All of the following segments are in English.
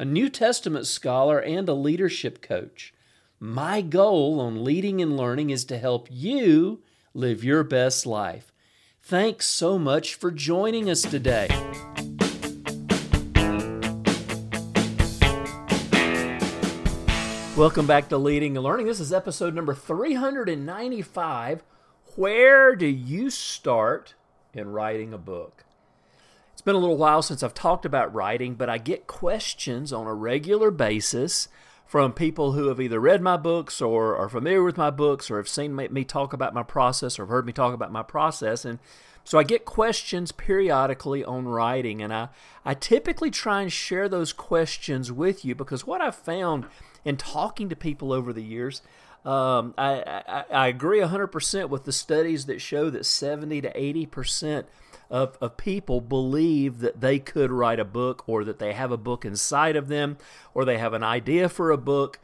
a New Testament scholar, and a leadership coach. My goal on leading and learning is to help you live your best life. Thanks so much for joining us today. Welcome back to Leading and Learning. This is episode number 395. Where do you start in writing a book? Been a little while since I've talked about writing, but I get questions on a regular basis from people who have either read my books or are familiar with my books or have seen me talk about my process or have heard me talk about my process. And so I get questions periodically on writing, and I, I typically try and share those questions with you because what I've found in talking to people over the years, um, I, I, I agree 100% with the studies that show that 70 to 80% of, of people believe that they could write a book or that they have a book inside of them or they have an idea for a book.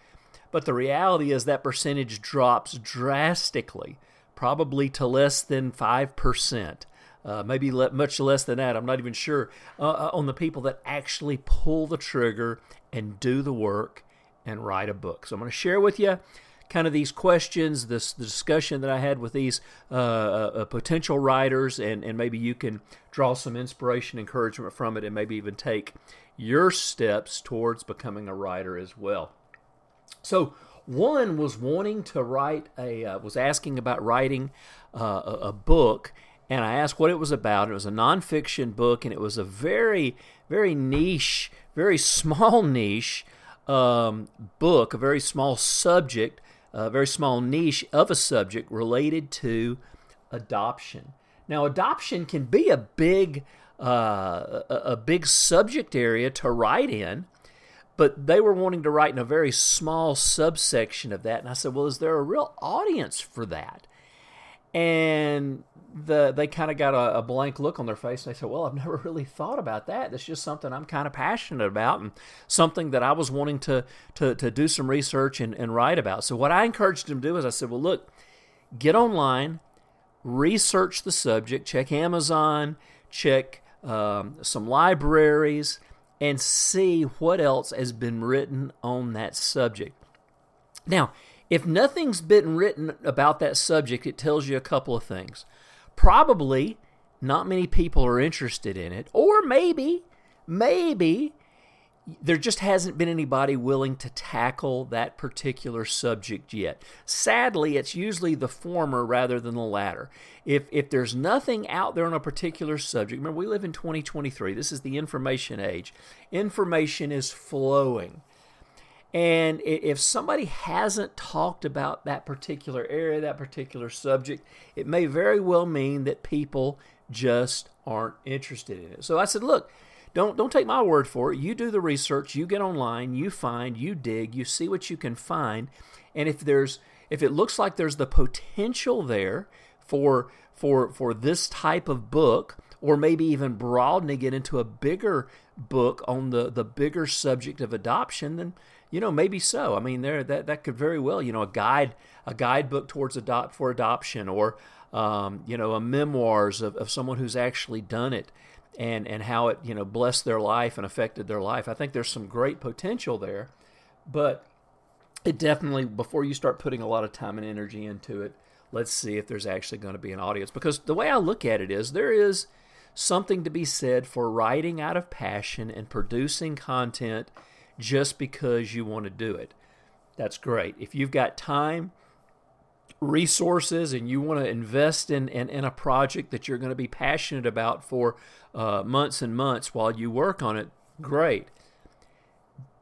But the reality is that percentage drops drastically, probably to less than 5%. Uh, maybe le- much less than that. I'm not even sure uh, uh on the people that actually pull the trigger and do the work and write a book. So I'm going to share with you kind of these questions, this the discussion that I had with these uh, uh, uh, potential writers, and, and maybe you can draw some inspiration, encouragement from it, and maybe even take your steps towards becoming a writer as well. So one was wanting to write a uh, was asking about writing uh, a, a book and I asked what it was about. It was a nonfiction book, and it was a very, very niche, very small niche um, book, a very small subject, a very small niche of a subject related to adoption. Now, adoption can be a big, uh, a, a big subject area to write in, but they were wanting to write in a very small subsection of that. And I said, well, is there a real audience for that? And the they kind of got a, a, blank look on their face and they said, "Well, I've never really thought about that. That's just something I'm kind of passionate about and something that I was wanting to to, to do some research and, and write about." So what I encouraged them to do is I said, "Well, look, get online, research the subject, check Amazon, check um, some libraries, and see what else has been written on that subject." Now, if nothing's been written about that subject, it tells you a couple of things probably not many people are interested in it, or maybe, maybe there just hasn't been anybody willing to tackle that particular subject yet. Sadly, it's usually the former rather than the latter. If if there's nothing out there on a particular subject, remember we live in 2023. This is the information age. Information is flowing. And if somebody hasn't talked about that particular area, that particular subject, it may very well mean that people just aren't interested in it. So I said, look, don't don't take my word for it. You do the research, you get online, you find, you dig, you see what you can find, and if there's if it looks like there's the potential there for for for this type of book or maybe even broadening it into a bigger book on the the bigger subject of adoption then you know, maybe so. I mean, there that that could very well, you know, a guide a guidebook towards adopt for adoption, or um, you know, a memoirs of, of someone who's actually done it, and and how it you know blessed their life and affected their life. I think there's some great potential there, but it definitely before you start putting a lot of time and energy into it, let's see if there's actually going to be an audience. Because the way I look at it is there is something to be said for writing out of passion and producing content just because you want to do it. That's great. If you've got time, resources, and you want to invest in, in, in a project that you're going to be passionate about for uh, months and months while you work on it, great.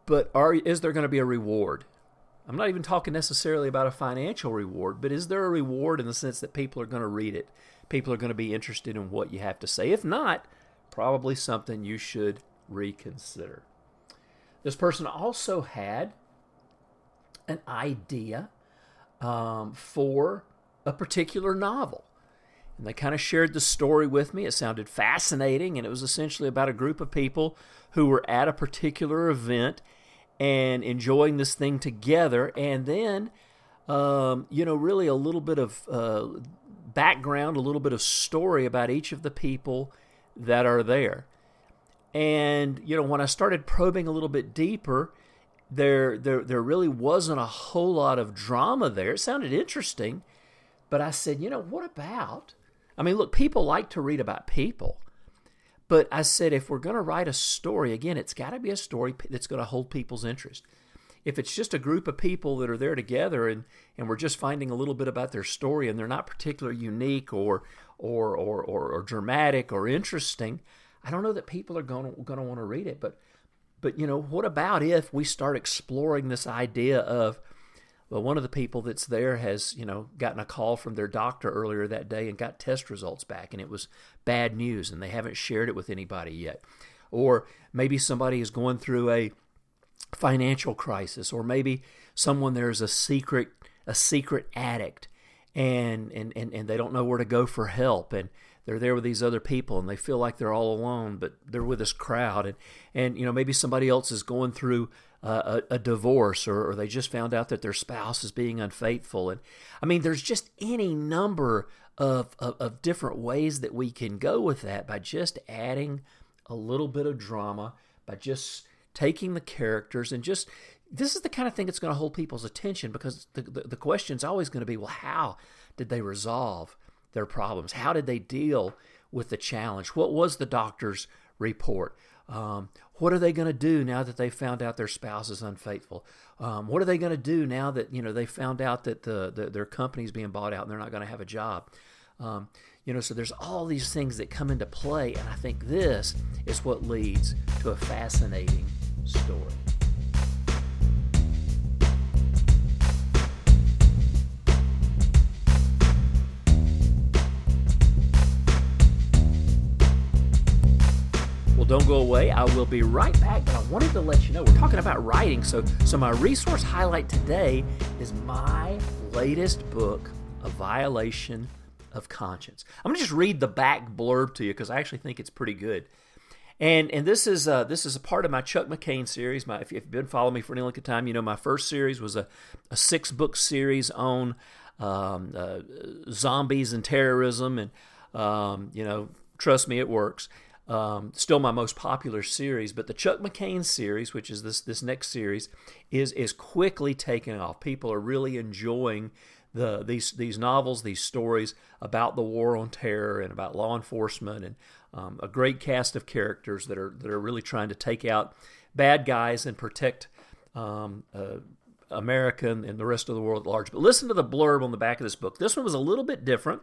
But are, is there going to be a reward? I'm not even talking necessarily about a financial reward, but is there a reward in the sense that people are going to read it? People are going to be interested in what you have to say. If not, probably something you should reconsider. This person also had an idea um, for a particular novel. And they kind of shared the story with me. It sounded fascinating, and it was essentially about a group of people who were at a particular event and enjoying this thing together. And then, um, you know, really a little bit of uh, background, a little bit of story about each of the people that are there. And, you know, when I started probing a little bit deeper, there, there, there really wasn't a whole lot of drama there. It sounded interesting, but I said, you know, what about? I mean, look, people like to read about people. But I said, if we're going to write a story, again, it's got to be a story that's going to hold people's interest. If it's just a group of people that are there together and, and we're just finding a little bit about their story and they're not particularly unique or, or, or, or, or dramatic or interesting, I don't know that people are going to, going to want to read it. But, but, you know, what about if we start exploring this idea of, well, one of the people that's there has, you know, gotten a call from their doctor earlier that day and got test results back, and it was bad news, and they haven't shared it with anybody yet. Or maybe somebody is going through a financial crisis, or maybe someone there's a secret a secret addict, and and and, and they don't know where to go for help, and they're there with these other people and they feel like they're all alone but they're with this crowd. And and you know maybe somebody else is going through uh, a, a, divorce or, or they just found out that their spouse is being unfaithful. And i mean there's just any number of, of, of different ways that we can go with that by just adding a little bit of drama by just taking the characters and just this is the kind of thing that's going to hold people's attention because the, the, the question is always going to be well how did they resolve their problems how did they deal with the challenge what was the doctor's report um, what are they going to do now that they found out their spouse is unfaithful? Um, what are they going to do now that you know they found out that the, the their company's being bought out and they're not going to have a job? Um, you know, so there's all these things that come into play, and I think this is what leads to a fascinating story. Don't go away. I will be right back, but I wanted to let you know we're talking about writing. So, so my resource highlight today is my latest book, A Violation of Conscience. I'm to just read the back blurb to you because I actually think it's pretty good. And and this is uh, this is a part of my Chuck McCain series. My, if you've been following me for any length of time, you know my first series was a, a six book series on um, uh, zombies and terrorism, and um, you know, trust me, it works. Um, still my most popular series, but the Chuck McCain series, which is this this next series, is is quickly taking off. People are really enjoying the these these novels, these stories about the war on terror and about law enforcement, and um, a great cast of characters that are that are really trying to take out bad guys and protect um, uh, America and, and the rest of the world at large. But listen to the blurb on the back of this book. This one was a little bit different.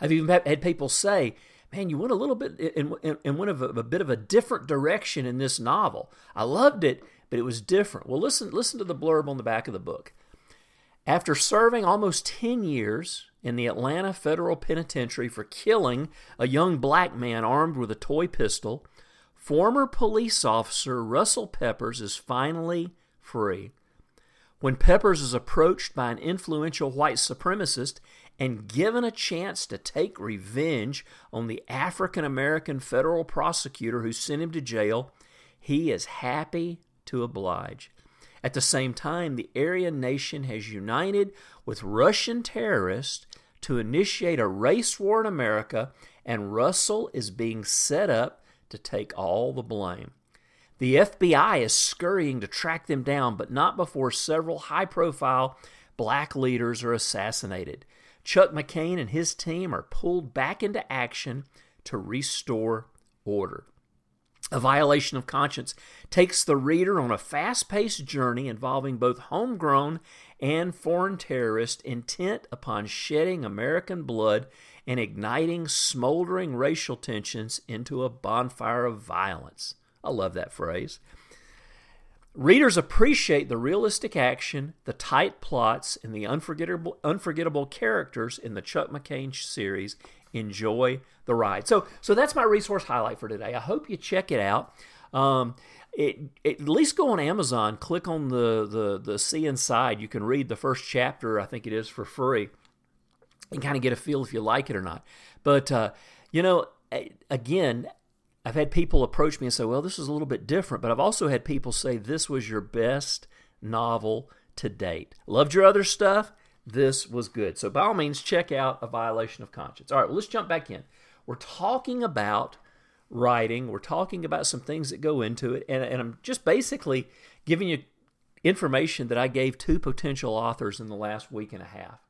I've even had people say man, you went a little bit in, in, in went a, a bit of a different direction in this novel. I loved it, but it was different. Well, listen, listen to the blurb on the back of the book. After serving almost 10 years in the Atlanta Federal Penitentiary for killing a young black man armed with a toy pistol, former police officer Russell Peppers is finally free. When Peppers is approached by an influential white supremacist and given a chance to take revenge on the African American federal prosecutor who sent him to jail, he is happy to oblige. At the same time, the Aryan nation has united with Russian terrorists to initiate a race war in America, and Russell is being set up to take all the blame. The FBI is scurrying to track them down, but not before several high profile black leaders are assassinated. Chuck McCain and his team are pulled back into action to restore order. A violation of conscience takes the reader on a fast paced journey involving both homegrown and foreign terrorists intent upon shedding American blood and igniting smoldering racial tensions into a bonfire of violence. I love that phrase. Readers appreciate the realistic action, the tight plots, and the unforgettable, unforgettable characters in the Chuck McCain series. Enjoy the ride. So, so that's my resource highlight for today. I hope you check it out. Um, it, at least go on Amazon, click on the, the, the See Inside. You can read the first chapter, I think it is, for free and kind of get a feel if you like it or not. But, uh, you know, again, I've had people approach me and say, well, this is a little bit different, but I've also had people say, this was your best novel to date. Loved your other stuff. This was good. So, by all means, check out A Violation of Conscience. All right, well, let's jump back in. We're talking about writing, we're talking about some things that go into it, and, and I'm just basically giving you information that I gave two potential authors in the last week and a half.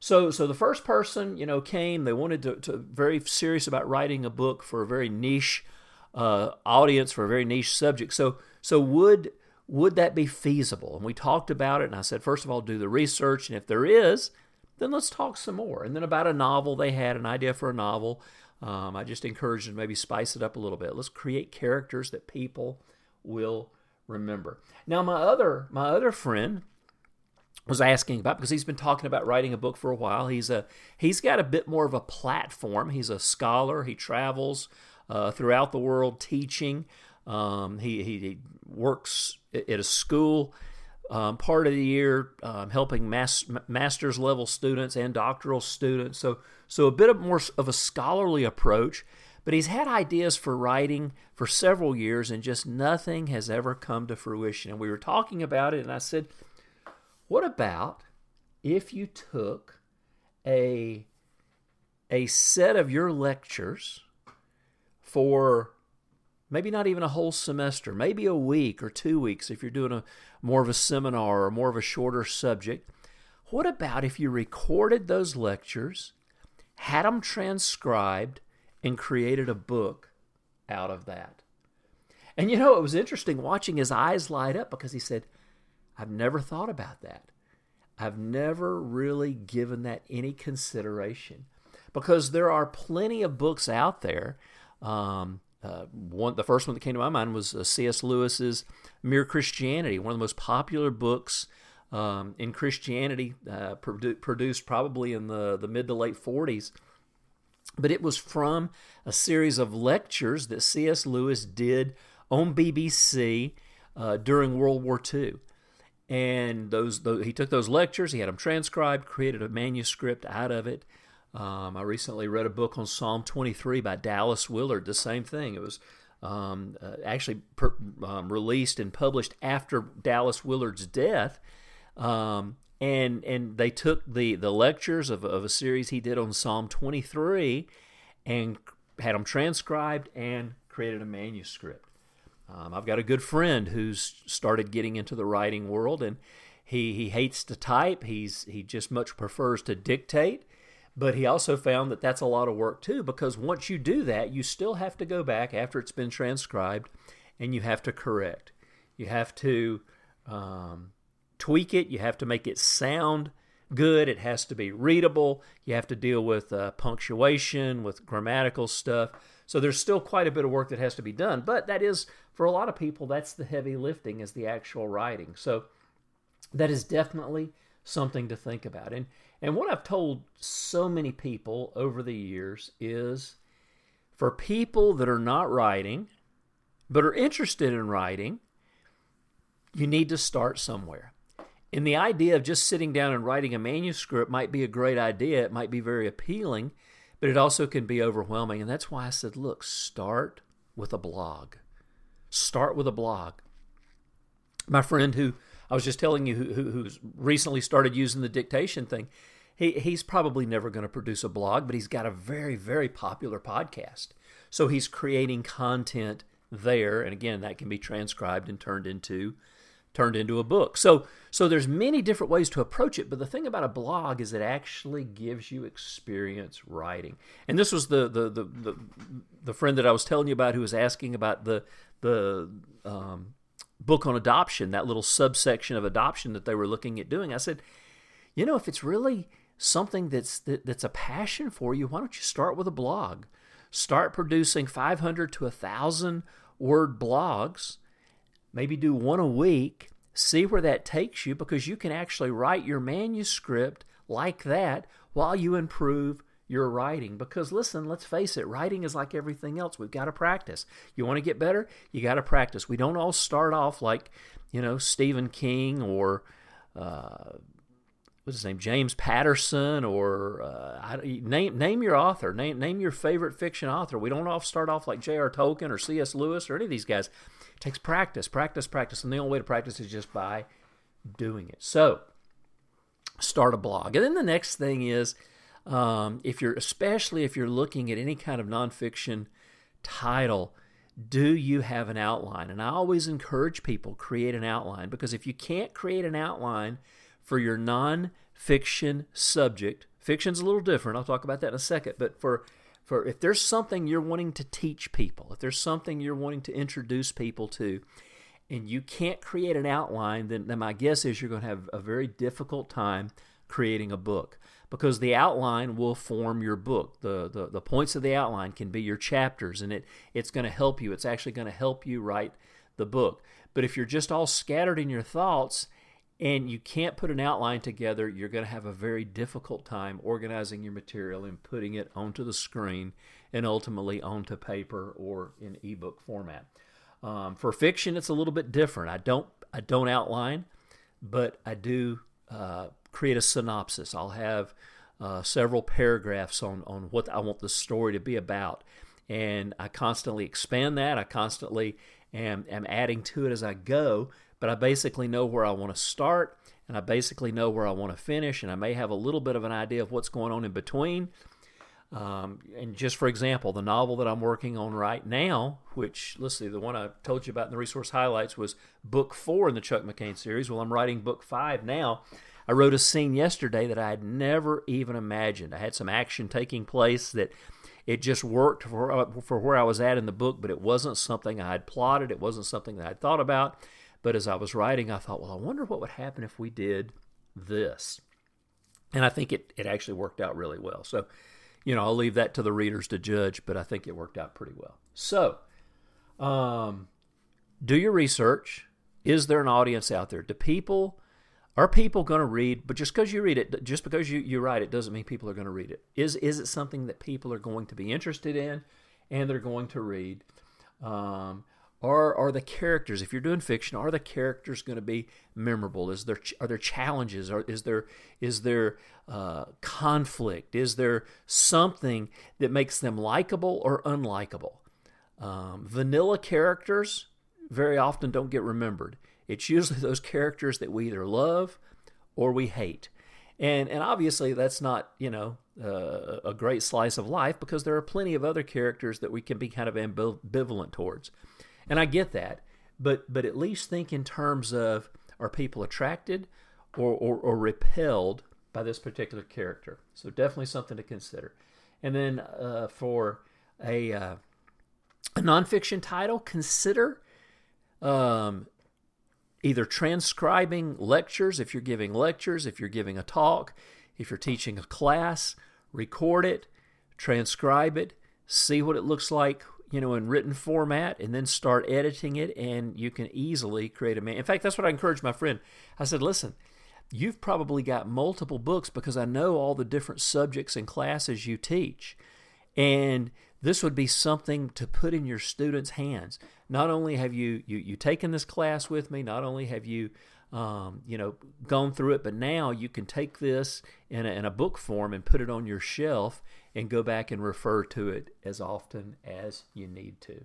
So, so the first person, you know, came. They wanted to, to very serious about writing a book for a very niche uh, audience for a very niche subject. So, so would would that be feasible? And we talked about it, and I said, first of all, do the research, and if there is, then let's talk some more. And then about a novel, they had an idea for a novel. Um, I just encouraged them to maybe spice it up a little bit. Let's create characters that people will remember. Now, my other my other friend was asking about because he's been talking about writing a book for a while. He's a he's got a bit more of a platform. He's a scholar. He travels uh, throughout the world teaching. Um, he, he, he works at a school um, part of the year, um, helping mas- master's level students and doctoral students. So so a bit of more of a scholarly approach. But he's had ideas for writing for several years, and just nothing has ever come to fruition. And we were talking about it, and I said, what about if you took a a set of your lectures for maybe not even a whole semester, maybe a week or two weeks if you're doing a more of a seminar or more of a shorter subject. What about if you recorded those lectures, had them transcribed, and created a book out of that? And you know, it was interesting watching his eyes light up because he said, I've never thought about that. I've never really given that any consideration because there are plenty of books out there. Um, uh, one, the first one that came to my mind was uh, C.S. Lewis's Mere Christianity, one of the most popular books um, in Christianity, uh, produ- produced probably in the, the mid to late 40s. But it was from a series of lectures that C.S. Lewis did on BBC uh, during World War II and those, those, he took those lectures, he had them transcribed, created a manuscript out of it. Um, I recently read a book on Psalm 23 by Dallas Willard. The same thing. It was um, uh, actually per, um, released and published after Dallas Willard's death. Um, and and they took the the lectures of, of a series he did on Psalm 23 and had them transcribed and created a manuscript. Um, I've got a good friend who's started getting into the writing world, and he he hates to type. He's he just much prefers to dictate. But he also found that that's a lot of work too, because once you do that, you still have to go back after it's been transcribed, and you have to correct. You have to um, tweak it. You have to make it sound good. It has to be readable. You have to deal with uh, punctuation, with grammatical stuff. So there's still quite a bit of work that has to be done. But that is, for a lot of people, that's the heavy lifting is the actual writing. So that is definitely something to think about. And and what I've told so many people over the years is for people that are not writing but are interested in writing, you need to start somewhere. And the idea of just sitting down and writing a manuscript might be a great idea. It might be very appealing, but it also can be overwhelming. And that's why I said, look, start with a blog. Start with a blog. My friend who I was just telling you who, who who's recently started using the dictation thing, he, he's probably never going to produce a blog, but he's got a very, very popular podcast. So he's creating content there. And again, that can be transcribed and turned into turned into a book. So so there's many different ways to approach it, but the thing about a blog is it actually gives you experience writing. And this was the the the the, the friend that I was telling you about who was asking about the the um, book on adoption, that little subsection of adoption that they were looking at doing. I said, you know, if it's really something that's that, that's a passion for you, why don't you start with a blog? Start producing 500 to 1,000 word blogs maybe do one a week, see where that takes you because you can actually write your manuscript like that while you improve your writing. Because listen let's face it writing is like everything else. We've got to practice. You want to get better? You got to practice. We don't all start off like you know stephen king or uh, what's his name? James patterson or uh, name name your author. Name name your favorite fiction author. We don't all start off like j.r tolkien or cs lewis or any of these guys. It takes practice practice practice and the only way to practice is just by doing it. So start a blog. And then the next thing is um, if you're especially if you're looking at any kind of nonfiction title, do you have an outline? And I always encourage people create an outline because if you can't create an outline for your nonfiction subject, fiction's a little different. I'll talk about that in a second. But for for if there's something you're wanting to teach people, if there's something you're wanting to introduce people to, and you can't create an outline, then, then my guess is you're going to have a very difficult time creating a book because the outline will form your book. The, the, the points of the outline can be your chapters, and it, it's going to help you. It's actually going to help you write the book. But if you're just all scattered in your thoughts and you can't put an outline together, you're going to have a very difficult time organizing your material and putting it onto the screen and ultimately onto paper or in ebook format. Um, for fiction, it's a little bit different. I don't I don't outline, but I do uh, create a synopsis. I'll have uh, several paragraphs on, on what I want the story to be about. And I constantly expand that. I constantly am, am adding to it as I go. But I basically know where I want to start and I basically know where I want to finish. And I may have a little bit of an idea of what's going on in between. Um, and just for example, the novel that I'm working on right now, which let's see, the one I told you about in the resource highlights was book four in the Chuck McCain series. Well, I'm writing book five now, I wrote a scene yesterday that I had never even imagined. I had some action taking place that it just worked for, for where I was at in the book, but it wasn't something I had plotted. It wasn't something that I would thought about. But as I was writing, I thought, well, I wonder what would happen if we did this. And I think it, it actually worked out really well. So, you know, I'll leave that to the readers to judge, but I think it worked out pretty well. So, um, do your research. Is there an audience out there? Do people are people going to read? But just because you read it, just because you, you write it, doesn't mean people are going to read it. Is is it something that people are going to be interested in, and they're going to read? Um, are are the characters? If you're doing fiction, are the characters going to be memorable? Is there are there challenges? Or is there is there uh, conflict? Is there something that makes them likable or unlikable? Um, vanilla characters very often don't get remembered. It's usually those characters that we either love or we hate. And, and obviously, that's not, you know, uh, a great slice of life because there are plenty of other characters that we can be kind of ambivalent towards. And I get that. But, but at least think in terms of are people attracted or, or, or repelled by this particular character? So, definitely something to consider. And then uh, for a, uh, a nonfiction title, consider um, either transcribing lectures if you're giving lectures, if you're giving a talk, if you're teaching a class, record it, transcribe it, see what it looks like, you know, in written format, and then start editing it, and you can easily create a man. In fact, that's what I encouraged my friend. I said, listen, you've probably got multiple books because I know all the different subjects and classes you teach. And this would be something to put in your students' hands. Not only have you you, you taken this class with me, not only have you um, you know gone through it, but now you can take this in a, in a book form and put it on your shelf and go back and refer to it as often as you need to.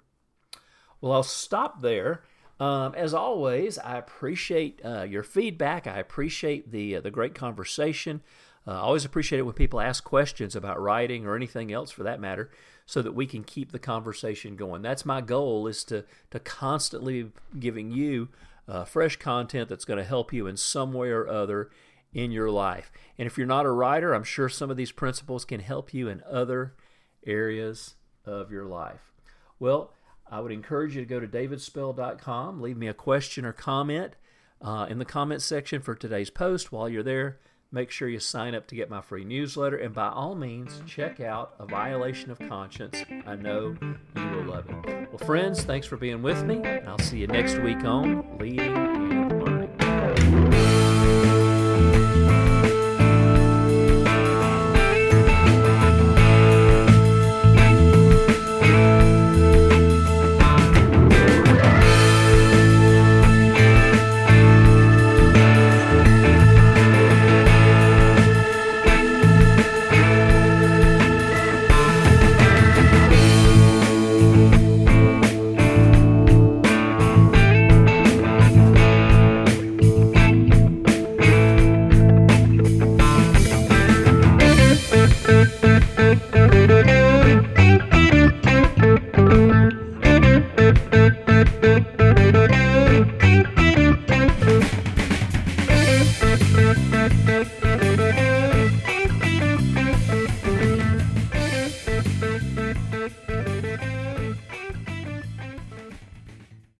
Well, I'll stop there. Um, as always, I appreciate uh, your feedback. I appreciate the uh, the great conversation. Uh, I always appreciate it when people ask questions about writing or anything else for that matter so that we can keep the conversation going. That's my goal is to to constantly giving you uh, fresh content that's going to help you in some way or other in your life. And if you're not a writer, I'm sure some of these principles can help you in other areas of your life. Well, I would encourage you to go to davidspell.com, leave me a question or comment uh, in the comment section for today's post. While you're there, make sure you sign up to get my free newsletter. And by all means, check out A Violation of Conscience. I know you will love it. Well, friends, thanks for being with me, and I'll see you next week on Leading and Learning.